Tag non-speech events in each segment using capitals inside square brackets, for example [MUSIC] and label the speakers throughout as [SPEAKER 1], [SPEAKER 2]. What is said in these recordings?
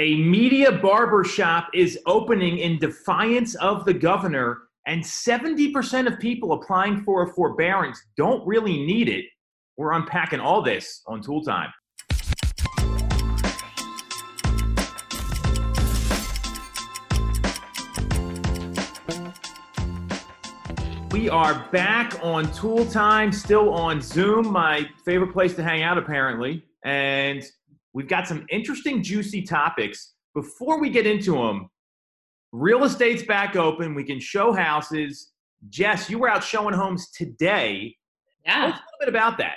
[SPEAKER 1] A media barbershop is opening in defiance of the governor, and 70% of people applying for a forbearance don't really need it. We're unpacking all this on Tool Time. We are back on Tool Time, still on Zoom, my favorite place to hang out, apparently. And We've got some interesting, juicy topics. Before we get into them, real estate's back open. We can show houses. Jess, you were out showing homes today.
[SPEAKER 2] Yeah.
[SPEAKER 1] Tell us a little bit about that.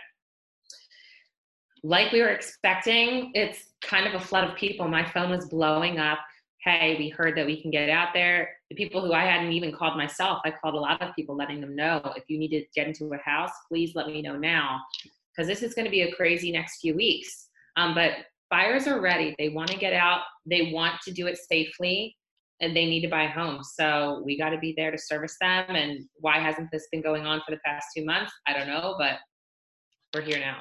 [SPEAKER 2] Like we were expecting, it's kind of a flood of people. My phone was blowing up. Hey, we heard that we can get out there. The people who I hadn't even called myself, I called a lot of people letting them know if you need to get into a house, please let me know now because this is going to be a crazy next few weeks. Um, but buyers are ready. They want to get out. They want to do it safely and they need to buy a home. So we got to be there to service them. And why hasn't this been going on for the past two months? I don't know, but we're here now.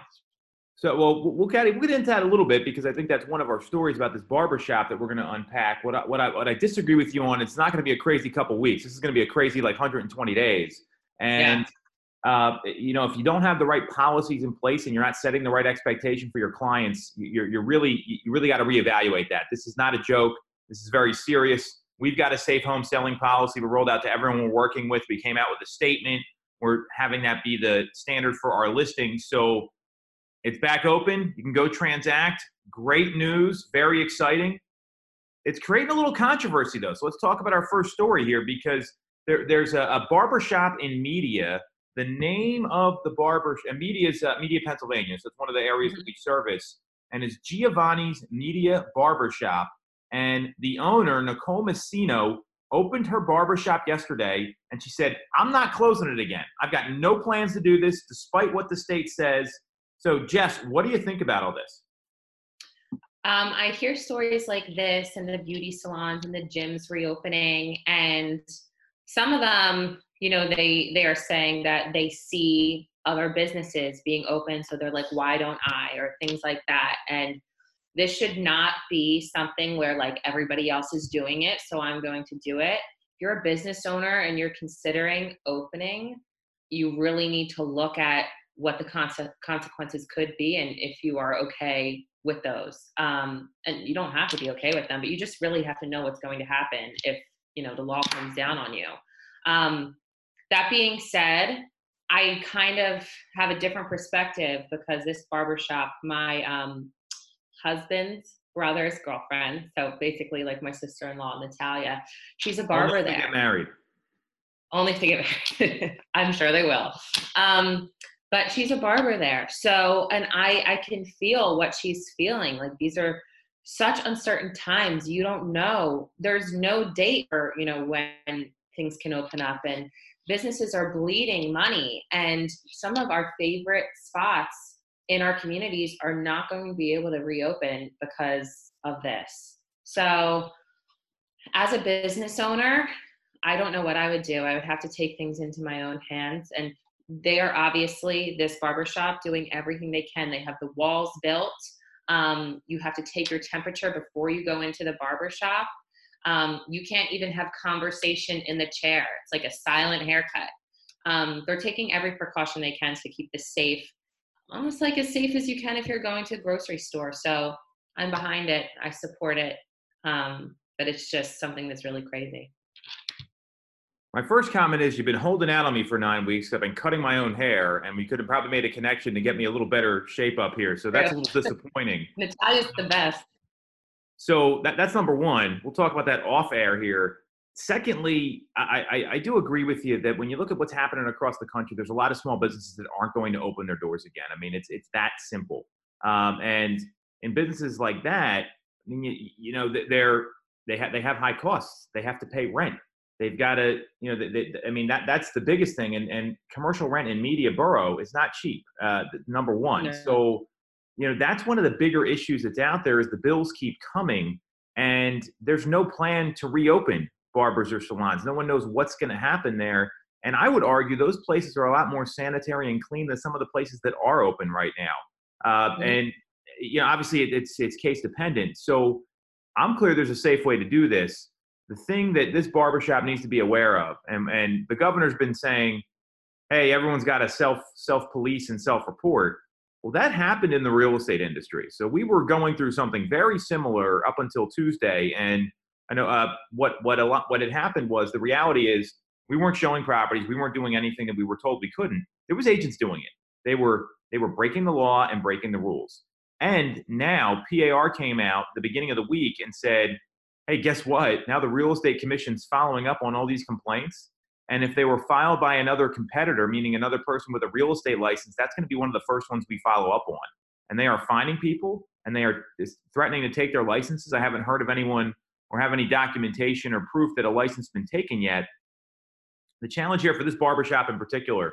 [SPEAKER 1] So, well, we'll get, we'll get into that a little bit because I think that's one of our stories about this barbershop that we're going to unpack. What I, what, I, what I disagree with you on, it's not going to be a crazy couple weeks. This is going to be a crazy like 120 days. And yeah uh, you know, if you don't have the right policies in place and you're not setting the right expectation for your clients, you're, you're really, you really got to reevaluate that. This is not a joke. This is very serious. We've got a safe home selling policy. We rolled out to everyone we're working with. We came out with a statement. We're having that be the standard for our listings. So it's back open. You can go transact. Great news. Very exciting. It's creating a little controversy though. So let's talk about our first story here because there, there's a, a barbershop in media the name of the barber and media is uh, Media Pennsylvania, so it's one of the areas that we service, and it's Giovanni's Media Barbershop. And the owner, Nicole Missino, opened her barbershop yesterday, and she said, "I'm not closing it again. I've got no plans to do this, despite what the state says." So, Jess, what do you think about all this?
[SPEAKER 2] Um, I hear stories like this, and the beauty salons and the gyms reopening, and some of them you know they they are saying that they see other businesses being open so they're like why don't i? or things like that. And this should not be something where like everybody else is doing it so i'm going to do it. If you're a business owner and you're considering opening you really need to look at what the consequences could be and if you are okay with those. Um, and you don't have to be okay with them but you just really have to know what's going to happen if you know the law comes down on you. Um, that being said, I kind of have a different perspective because this barbershop, my um, husband's brother's girlfriend, so basically like my sister-in-law Natalia, she's a barber there.
[SPEAKER 1] Only
[SPEAKER 2] there.
[SPEAKER 1] Get married.
[SPEAKER 2] Only to get married. [LAUGHS] I'm sure they will. Um, but she's a barber there, so and I I can feel what she's feeling. Like these are such uncertain times. You don't know. There's no date for you know when things can open up and businesses are bleeding money and some of our favorite spots in our communities are not going to be able to reopen because of this. So as a business owner i don't know what i would do. I would have to take things into my own hands and they are obviously this barbershop doing everything they can. They have the walls built. Um, you have to take your temperature before you go into the barbershop um, you can't even have conversation in the chair. It's like a silent haircut. Um, they're taking every precaution they can to keep this safe, almost like as safe as you can if you're going to a grocery store. So I'm behind it. I support it. Um, but it's just something that's really crazy.
[SPEAKER 1] My first comment is you've been holding out on me for nine weeks. I've been cutting my own hair, and we could have probably made a connection to get me a little better shape up here. So that's a little [LAUGHS] disappointing.
[SPEAKER 2] Natalia's the best.
[SPEAKER 1] So that, that's number one. We'll talk about that off air here. Secondly, I, I, I, do agree with you that when you look at what's happening across the country, there's a lot of small businesses that aren't going to open their doors again. I mean, it's it's that simple. Um, and in businesses like that, I mean, you, you know, they're they have they have high costs. They have to pay rent. They've got to, you know, they, they, I mean, that that's the biggest thing. And and commercial rent in media borough is not cheap. Uh, number one. No. So you know that's one of the bigger issues that's out there is the bills keep coming and there's no plan to reopen barbers or salons no one knows what's going to happen there and i would argue those places are a lot more sanitary and clean than some of the places that are open right now uh, mm-hmm. and you know obviously it's it's case dependent so I'm clear there's a safe way to do this. The thing that this barbershop needs to be aware of, and, and the governor's been saying, hey, everyone's got to self self police and self report. Well, that happened in the real estate industry. So we were going through something very similar up until Tuesday, and I know uh, what what a lot what had happened was the reality is we weren't showing properties, we weren't doing anything that we were told we couldn't. There was agents doing it. They were they were breaking the law and breaking the rules. And now PAR came out the beginning of the week and said, "Hey, guess what? Now the real estate commission's following up on all these complaints." And if they were filed by another competitor, meaning another person with a real estate license, that's going to be one of the first ones we follow up on. And they are finding people and they are threatening to take their licenses. I haven't heard of anyone or have any documentation or proof that a license has been taken yet. The challenge here for this barbershop in particular,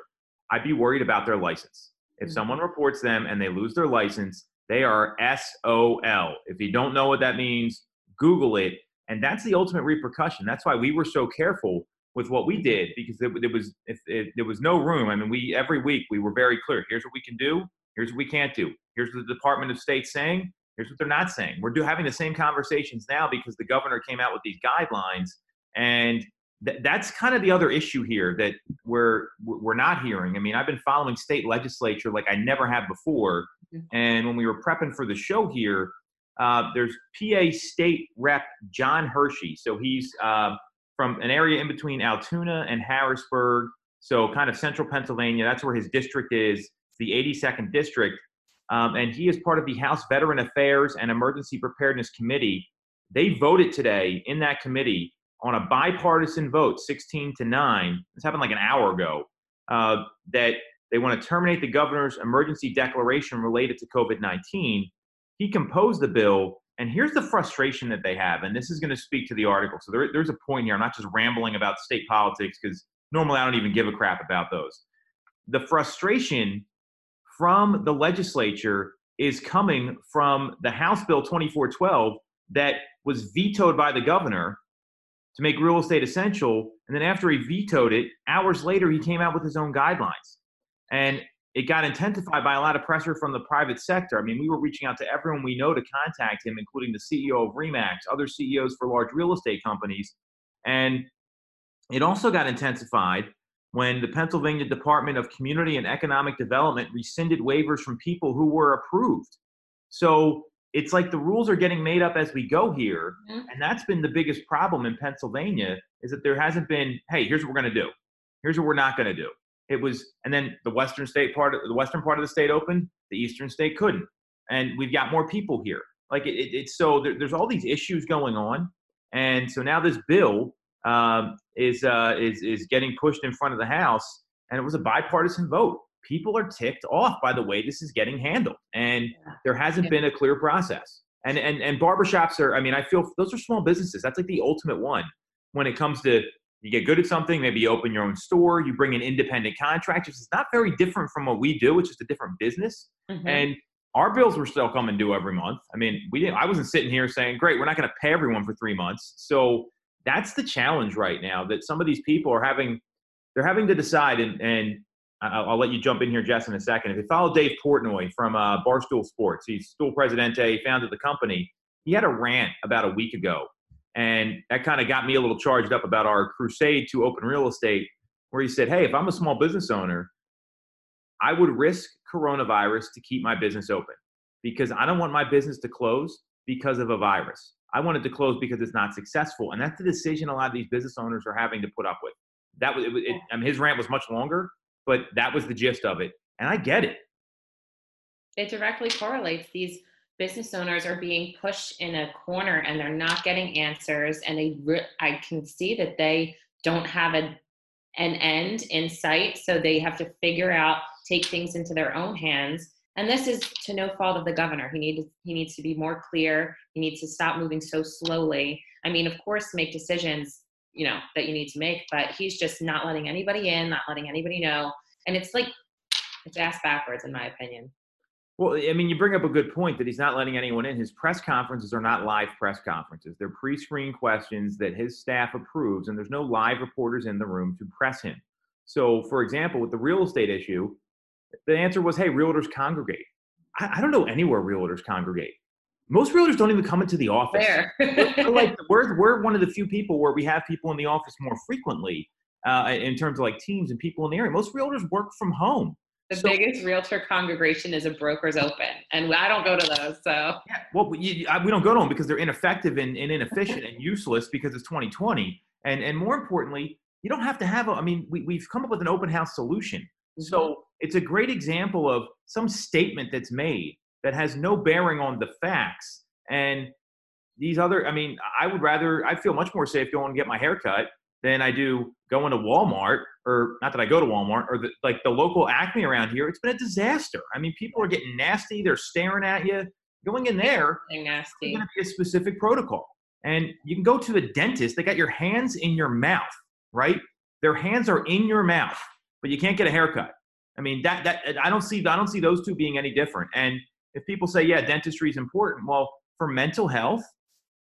[SPEAKER 1] I'd be worried about their license. If mm-hmm. someone reports them and they lose their license, they are SOL. If you don't know what that means, Google it. And that's the ultimate repercussion. That's why we were so careful with what we did because it, it was it, it, there was no room. I mean, we every week we were very clear. Here's what we can do. Here's what we can't do. Here's what the Department of State saying. Here's what they're not saying. We're do, having the same conversations now because the governor came out with these guidelines, and th- that's kind of the other issue here that we're we're not hearing. I mean, I've been following state legislature like I never have before, and when we were prepping for the show here, uh, there's PA State Rep John Hershey. So he's uh, from an area in between Altoona and Harrisburg, so kind of central Pennsylvania. That's where his district is. The 82nd district. Um, and he is part of the House Veteran Affairs and Emergency Preparedness Committee. They voted today in that committee on a bipartisan vote, 16 to 9. This happened like an hour ago. Uh, that they want to terminate the governor's emergency declaration related to COVID 19. He composed the bill and here's the frustration that they have, and this is going to speak to the article. So there, there's a point here. I'm not just rambling about state politics because normally I don't even give a crap about those. The frustration from the legislature is coming from the House Bill 2412 that was vetoed by the governor to make real estate essential. And then after he vetoed it, hours later, he came out with his own guidelines. And it got intensified by a lot of pressure from the private sector. I mean, we were reaching out to everyone we know to contact him, including the CEO of Remax, other CEOs for large real estate companies. And it also got intensified when the Pennsylvania Department of Community and Economic Development rescinded waivers from people who were approved. So it's like the rules are getting made up as we go here. Mm-hmm. And that's been the biggest problem in Pennsylvania is that there hasn't been, hey, here's what we're going to do. Here's what we're not going to do. It was, and then the western state part, of, the western part of the state opened, the eastern state couldn't, and we've got more people here. Like it, it, it's so there, there's all these issues going on, and so now this bill um, is uh, is is getting pushed in front of the House, and it was a bipartisan vote. People are ticked off by the way this is getting handled, and there hasn't been a clear process. And and and barbershops are, I mean, I feel those are small businesses. That's like the ultimate one when it comes to you get good at something, maybe you open your own store, you bring in independent contractors. It's not very different from what we do. It's just a different business. Mm-hmm. And our bills were still coming due every month. I mean, we didn't, I wasn't sitting here saying, great, we're not going to pay everyone for three months. So that's the challenge right now that some of these people are having, they're having to decide. And, and I'll, I'll let you jump in here, Jess, in a second. If you follow Dave Portnoy from uh, Barstool Sports, he's Stool Presidente, he founded the company. He had a rant about a week ago and that kind of got me a little charged up about our crusade to open real estate, where he said, Hey, if I'm a small business owner, I would risk coronavirus to keep my business open because I don't want my business to close because of a virus. I want it to close because it's not successful. And that's the decision a lot of these business owners are having to put up with. That was, it, it, I mean, his rant was much longer, but that was the gist of it. And I get it.
[SPEAKER 2] It directly correlates. These business owners are being pushed in a corner and they're not getting answers. And they re- i can see that they don't have a an end in sight. So they have to figure out take things into their own hands. And this is to no fault of the governor. He needs he needs to be more clear. He needs to stop moving so slowly. I mean of course make decisions you know that you need to make but he's just not letting anybody in not letting anybody know. And it's like it's ass backwards in my opinion
[SPEAKER 1] well, I mean, you bring up a good point that he's not letting anyone in. His press conferences are not live press conferences. They're pre-screened questions that his staff approves, and there's no live reporters in the room to press him. So, for example, with the real estate issue, the answer was, "Hey, realtors congregate." I, I don't know anywhere realtors congregate. most realtors don't even come into the office. [LAUGHS] We're, like we're we're one of the few people where we have people in the office more frequently uh, in terms of like teams and people in the area. Most realtors work from home.
[SPEAKER 2] The so, biggest realtor congregation is a broker's open, and I don't go to those. So
[SPEAKER 1] yeah, well, you, I, we don't go to them because they're ineffective and, and inefficient and useless because it's 2020. And and more importantly, you don't have to have a. I mean, we we've come up with an open house solution. Mm-hmm. So it's a great example of some statement that's made that has no bearing on the facts. And these other, I mean, I would rather, I feel much more safe going to get my hair cut than I do going to Walmart or not that I go to Walmart or the, like the local Acme around here. It's been a disaster. I mean, people are getting nasty. They're staring at you. Going in there,
[SPEAKER 2] nasty.
[SPEAKER 1] going to be a specific protocol. And you can go to the dentist. They got your hands in your mouth, right? Their hands are in your mouth, but you can't get a haircut. I mean, that that I don't see I don't see those two being any different. And if people say, yeah, dentistry is important, well, for mental health,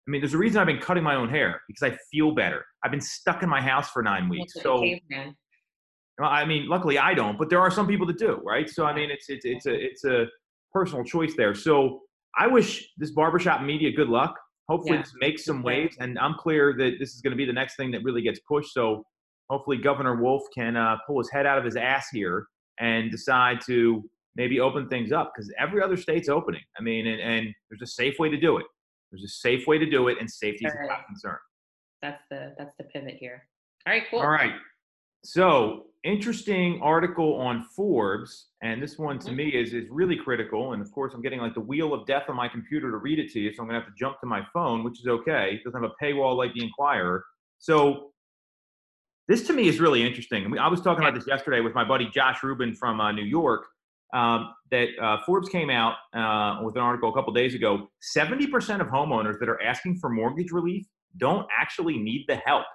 [SPEAKER 1] I mean, there's a reason I've been cutting my own hair because I feel better. I've been stuck in my house for nine weeks. So, I mean, luckily I don't, but there are some people that do, right? So, I mean, it's it's it's a it's a personal choice there. So, I wish this barbershop media good luck. Hopefully, yeah. this makes some waves, and I'm clear that this is going to be the next thing that really gets pushed. So, hopefully, Governor Wolf can uh, pull his head out of his ass here and decide to maybe open things up because every other state's opening. I mean, and, and, there's a safe way to do it. There's a safe way to do it, and safety is a top concern.
[SPEAKER 2] That's the that's the pivot here. All right, cool.
[SPEAKER 1] All right. So interesting article on Forbes, and this one to mm-hmm. me is is really critical. And of course, I'm getting like the wheel of death on my computer to read it to you, so I'm gonna have to jump to my phone, which is okay. It doesn't have a paywall like the Inquirer. So this to me is really interesting. I was talking about this yesterday with my buddy Josh Rubin from uh, New York um, that uh, Forbes came out uh, with an article a couple days ago. 70% of homeowners that are asking for mortgage relief don't actually need the help.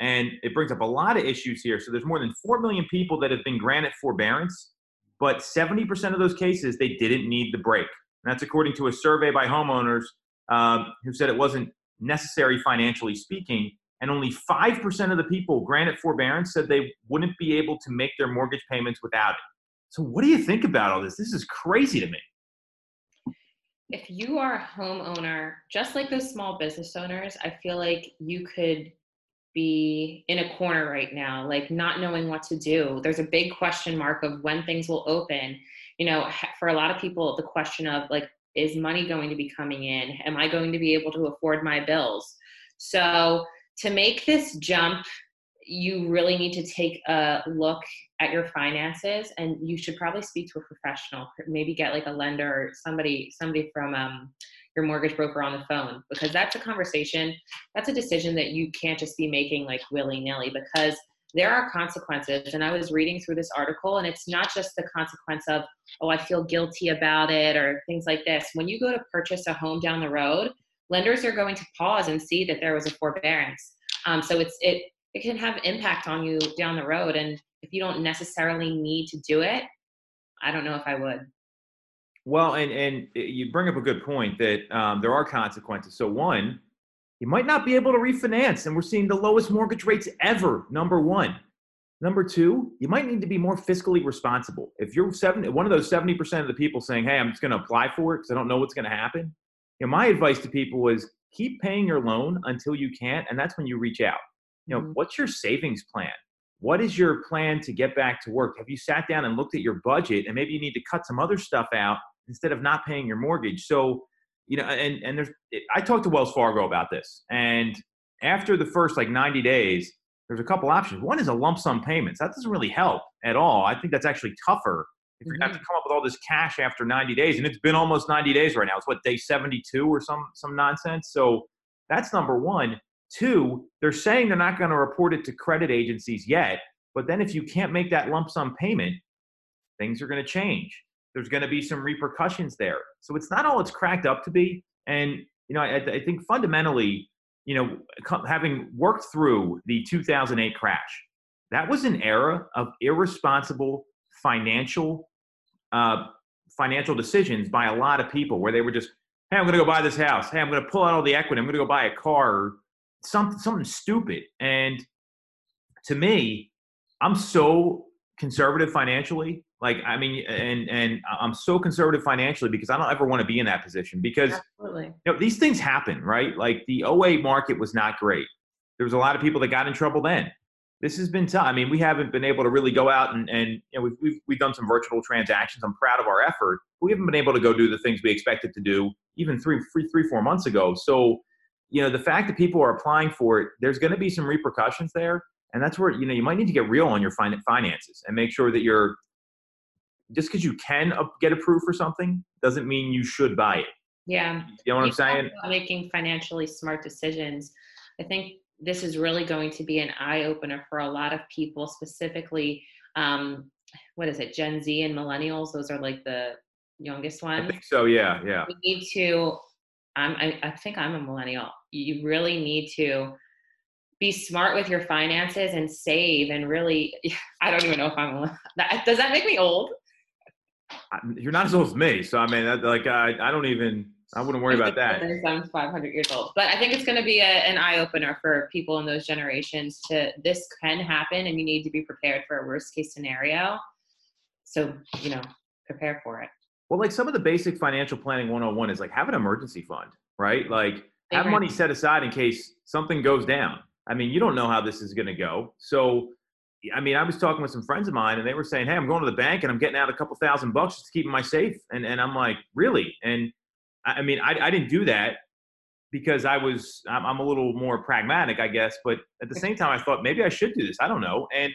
[SPEAKER 1] And it brings up a lot of issues here. So there's more than 4 million people that have been granted forbearance, but 70% of those cases, they didn't need the break. And that's according to a survey by homeowners um, who said it wasn't necessary financially speaking. And only 5% of the people granted forbearance said they wouldn't be able to make their mortgage payments without it. So, what do you think about all this? This is crazy to me.
[SPEAKER 2] If you are a homeowner, just like those small business owners, I feel like you could be in a corner right now, like not knowing what to do. There's a big question mark of when things will open. You know, for a lot of people, the question of like, is money going to be coming in? Am I going to be able to afford my bills? So, to make this jump you really need to take a look at your finances and you should probably speak to a professional maybe get like a lender or somebody somebody from um, your mortgage broker on the phone because that's a conversation that's a decision that you can't just be making like willy-nilly because there are consequences and i was reading through this article and it's not just the consequence of oh i feel guilty about it or things like this when you go to purchase a home down the road lenders are going to pause and see that there was a forbearance um, so it's it it can have impact on you down the road. And if you don't necessarily need to do it, I don't know if I would.
[SPEAKER 1] Well, and and you bring up a good point that um, there are consequences. So one, you might not be able to refinance, and we're seeing the lowest mortgage rates ever. Number one. Number two, you might need to be more fiscally responsible. If you're seven, one of those seventy percent of the people saying, "Hey, I'm just going to apply for it because I don't know what's going to happen," you know, my advice to people is keep paying your loan until you can't, and that's when you reach out you know, mm-hmm. what's your savings plan? What is your plan to get back to work? Have you sat down and looked at your budget and maybe you need to cut some other stuff out instead of not paying your mortgage? So, you know, and, and there's, I talked to Wells Fargo about this. And after the first like 90 days, there's a couple options. One is a lump sum payments. That doesn't really help at all. I think that's actually tougher if you're going to have to mm-hmm. come up with all this cash after 90 days. And it's been almost 90 days right now. It's what, day 72 or some, some nonsense. So that's number one. Two, they're saying they're not going to report it to credit agencies yet. But then if you can't make that lump sum payment, things are going to change. There's going to be some repercussions there. So it's not all it's cracked up to be. And, you know, I, I think fundamentally, you know, having worked through the 2008 crash, that was an era of irresponsible financial uh, financial decisions by a lot of people where they were just, hey, I'm going to go buy this house. Hey, I'm going to pull out all the equity. I'm going to go buy a car something something stupid. And to me, I'm so conservative financially. Like, I mean, and and I'm so conservative financially because I don't ever want to be in that position because
[SPEAKER 2] Absolutely.
[SPEAKER 1] you know, these things happen, right? Like the 08 market was not great. There was a lot of people that got in trouble then. This has been tough. I mean, we haven't been able to really go out and, and you know, we've, we've, we've done some virtual transactions. I'm proud of our effort. We haven't been able to go do the things we expected to do even three, three, three, four months ago. So, you know, the fact that people are applying for it, there's going to be some repercussions there. And that's where, you know, you might need to get real on your fin- finances and make sure that you're, just because you can get approved for something doesn't mean you should buy it.
[SPEAKER 2] Yeah.
[SPEAKER 1] You know what I'm saying?
[SPEAKER 2] Making financially smart decisions. I think this is really going to be an eye opener for a lot of people, specifically, um, what is it, Gen Z and millennials? Those are like the youngest ones.
[SPEAKER 1] I think so. Yeah, yeah.
[SPEAKER 2] We need to. I'm, I, I think I'm a millennial. You really need to be smart with your finances and save and really. [LAUGHS] I don't even know if I'm. Does that make me old?
[SPEAKER 1] You're not as old as me, so I mean, that, like, I, I don't even. I wouldn't worry about that.
[SPEAKER 2] I'm 500 years old, but I think it's going to be a, an eye opener for people in those generations. To this can happen, and you need to be prepared for a worst case scenario. So you know, prepare for it.
[SPEAKER 1] Well, like some of the basic financial planning 101 is like have an emergency fund, right? Like have money set aside in case something goes down. I mean, you don't know how this is going to go. So, I mean, I was talking with some friends of mine and they were saying, Hey, I'm going to the bank and I'm getting out a couple thousand bucks just to keep my safe. And, and I'm like, really? And I mean, I, I didn't do that because I was, I'm, I'm, a little more pragmatic, I guess. But at the same time, I thought maybe I should do this. I don't know. And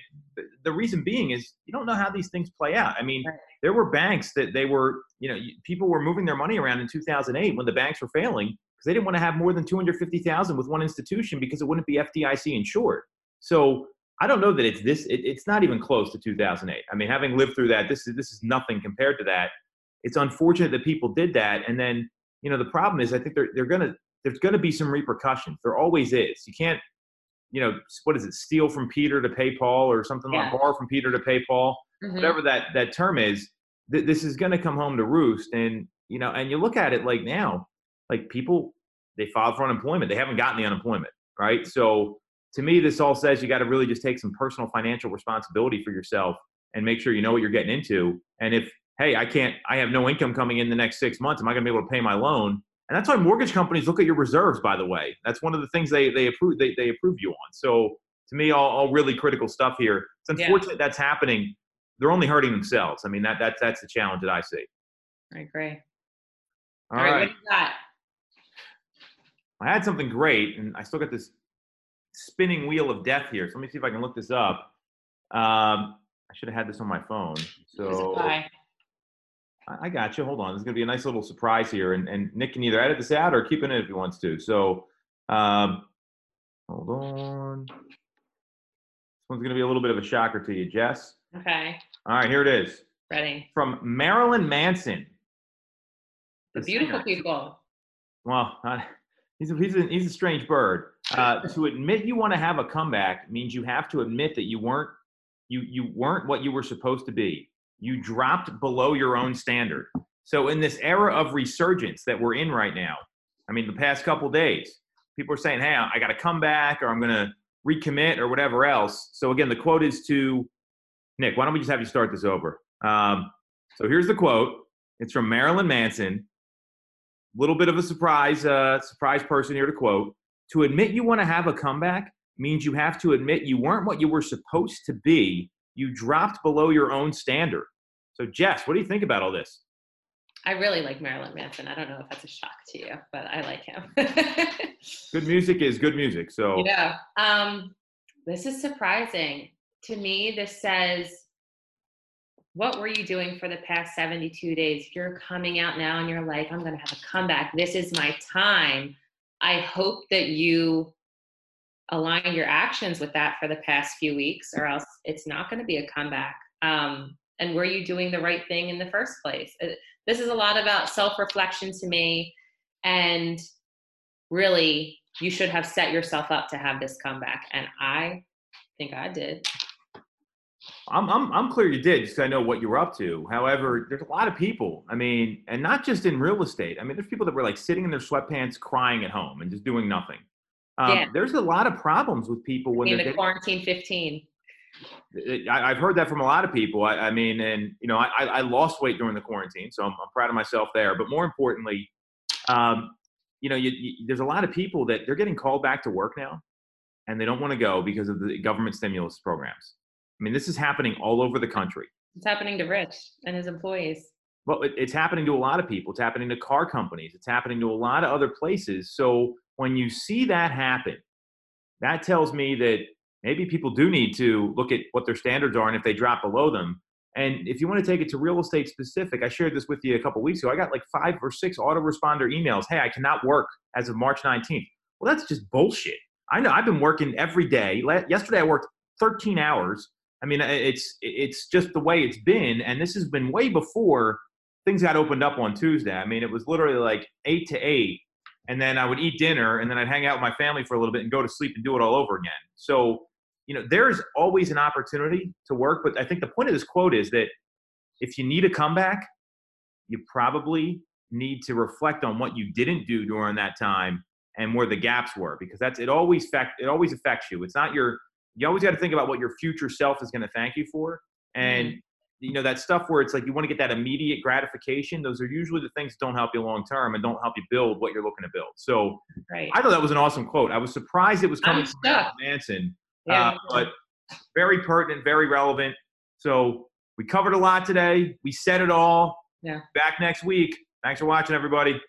[SPEAKER 1] the reason being is you don't know how these things play out. I mean, there were banks that they were, you know, people were moving their money around in 2008 when the banks were failing because they didn't want to have more than 250,000 with one institution because it wouldn't be FDIC insured. So I don't know that it's this. It, it's not even close to 2008. I mean, having lived through that, this is this is nothing compared to that. It's unfortunate that people did that, and then you know the problem is I think they're they're gonna there's gonna be some repercussions. There always is. You can't you know what is it steal from Peter to pay Paul or something yeah. like borrow from Peter to pay Paul mm-hmm. whatever that that term is th- this is going to come home to roost and you know and you look at it like now like people they filed for unemployment they haven't gotten the unemployment right so to me this all says you got to really just take some personal financial responsibility for yourself and make sure you know what you're getting into and if hey i can't i have no income coming in the next six months am i going to be able to pay my loan and that's why mortgage companies look at your reserves by the way that's one of the things they they approve they, they approve you on so to me all, all really critical stuff here it's unfortunate yeah. that's happening they're only hurting themselves. I mean, that that's that's the challenge that I see.
[SPEAKER 2] I agree.
[SPEAKER 1] All, All right. right. What you got? I had something great, and I still got this spinning wheel of death here. So let me see if I can look this up. Um, I should have had this on my phone. So I, I got you. Hold on. There's going to be a nice little surprise here, and, and Nick can either edit this out or keep it in if he wants to. So um, hold on. This one's going to be a little bit of a shocker to you, Jess.
[SPEAKER 2] Okay.
[SPEAKER 1] All right, here it is.
[SPEAKER 2] Ready.
[SPEAKER 1] From Marilyn Manson.
[SPEAKER 2] The beautiful singer. people.
[SPEAKER 1] Well, uh, he's, a, he's, a, he's a strange bird. [LAUGHS] Uh, to admit you want to have a comeback means you have to admit that you weren't you you weren't what you were supposed to be. You dropped below your own standard. So in this era of resurgence that we're in right now, I mean, the past couple days, people are saying, "Hey, I got to come back, or I'm going to recommit, or whatever else." So again, the quote is to Nick, why don't we just have you start this over? Um, so here's the quote. It's from Marilyn Manson. Little bit of a surprise, uh, surprise person here to quote. To admit you want to have a comeback means you have to admit you weren't what you were supposed to be. You dropped below your own standard. So, Jess, what do you think about all this?
[SPEAKER 2] I really like Marilyn Manson. I don't know if that's a shock to you, but I like him. [LAUGHS]
[SPEAKER 1] good music is good music. So
[SPEAKER 2] yeah, um, this is surprising to me, this says, what were you doing for the past 72 days? You're coming out now and you're like, I'm going to have a comeback. This is my time. I hope that you align your actions with that for the past few weeks, or else it's not going to be a comeback. Um, and were you doing the right thing in the first place? Uh, this is a lot about self reflection to me. And really, you should have set yourself up to have this comeback. And I think I did.
[SPEAKER 1] I'm, I'm, I'm clear you did because I know what you were up to. However, there's a lot of people. I mean, and not just in real estate. I mean, there's people that were like sitting in their sweatpants crying at home and just doing nothing. Um, yeah. There's a lot of problems with people when
[SPEAKER 2] in
[SPEAKER 1] they're
[SPEAKER 2] the quarantine 15.
[SPEAKER 1] I, have heard that from a lot of people. I, I mean, and you know, I, I, lost weight during the quarantine, so I'm, I'm proud of myself there. But more importantly, um, you know, you, you, there's a lot of people that they're getting called back to work now, and they don't want to go because of the government stimulus programs. I mean, this is happening all over the country.
[SPEAKER 2] It's happening to Rich and his employees.
[SPEAKER 1] Well, it, it's happening to a lot of people. It's happening to car companies. It's happening to a lot of other places. So when you see that happen, that tells me that maybe people do need to look at what their standards are and if they drop below them. And if you want to take it to real estate specific, I shared this with you a couple weeks ago. I got like five or six autoresponder emails. Hey, I cannot work as of March 19th. Well, that's just bullshit. I know I've been working every day. Yesterday I worked 13 hours. I mean, it's it's just the way it's been, and this has been way before things got opened up on Tuesday. I mean, it was literally like eight to eight, and then I would eat dinner, and then I'd hang out with my family for a little bit and go to sleep and do it all over again. So, you know, there is always an opportunity to work, but I think the point of this quote is that if you need a comeback, you probably need to reflect on what you didn't do during that time and where the gaps were because that's it always fact it always affects you it's not your you always got to think about what your future self is going to thank you for and mm-hmm. you know that stuff where it's like you want to get that immediate gratification those are usually the things that don't help you long term and don't help you build what you're looking to build. So right. i thought that was an awesome quote. I was surprised it was coming from manson yeah. Uh, but very pertinent very relevant. So we covered a lot today. We said it all.
[SPEAKER 2] Yeah.
[SPEAKER 1] Back next week. Thanks for watching everybody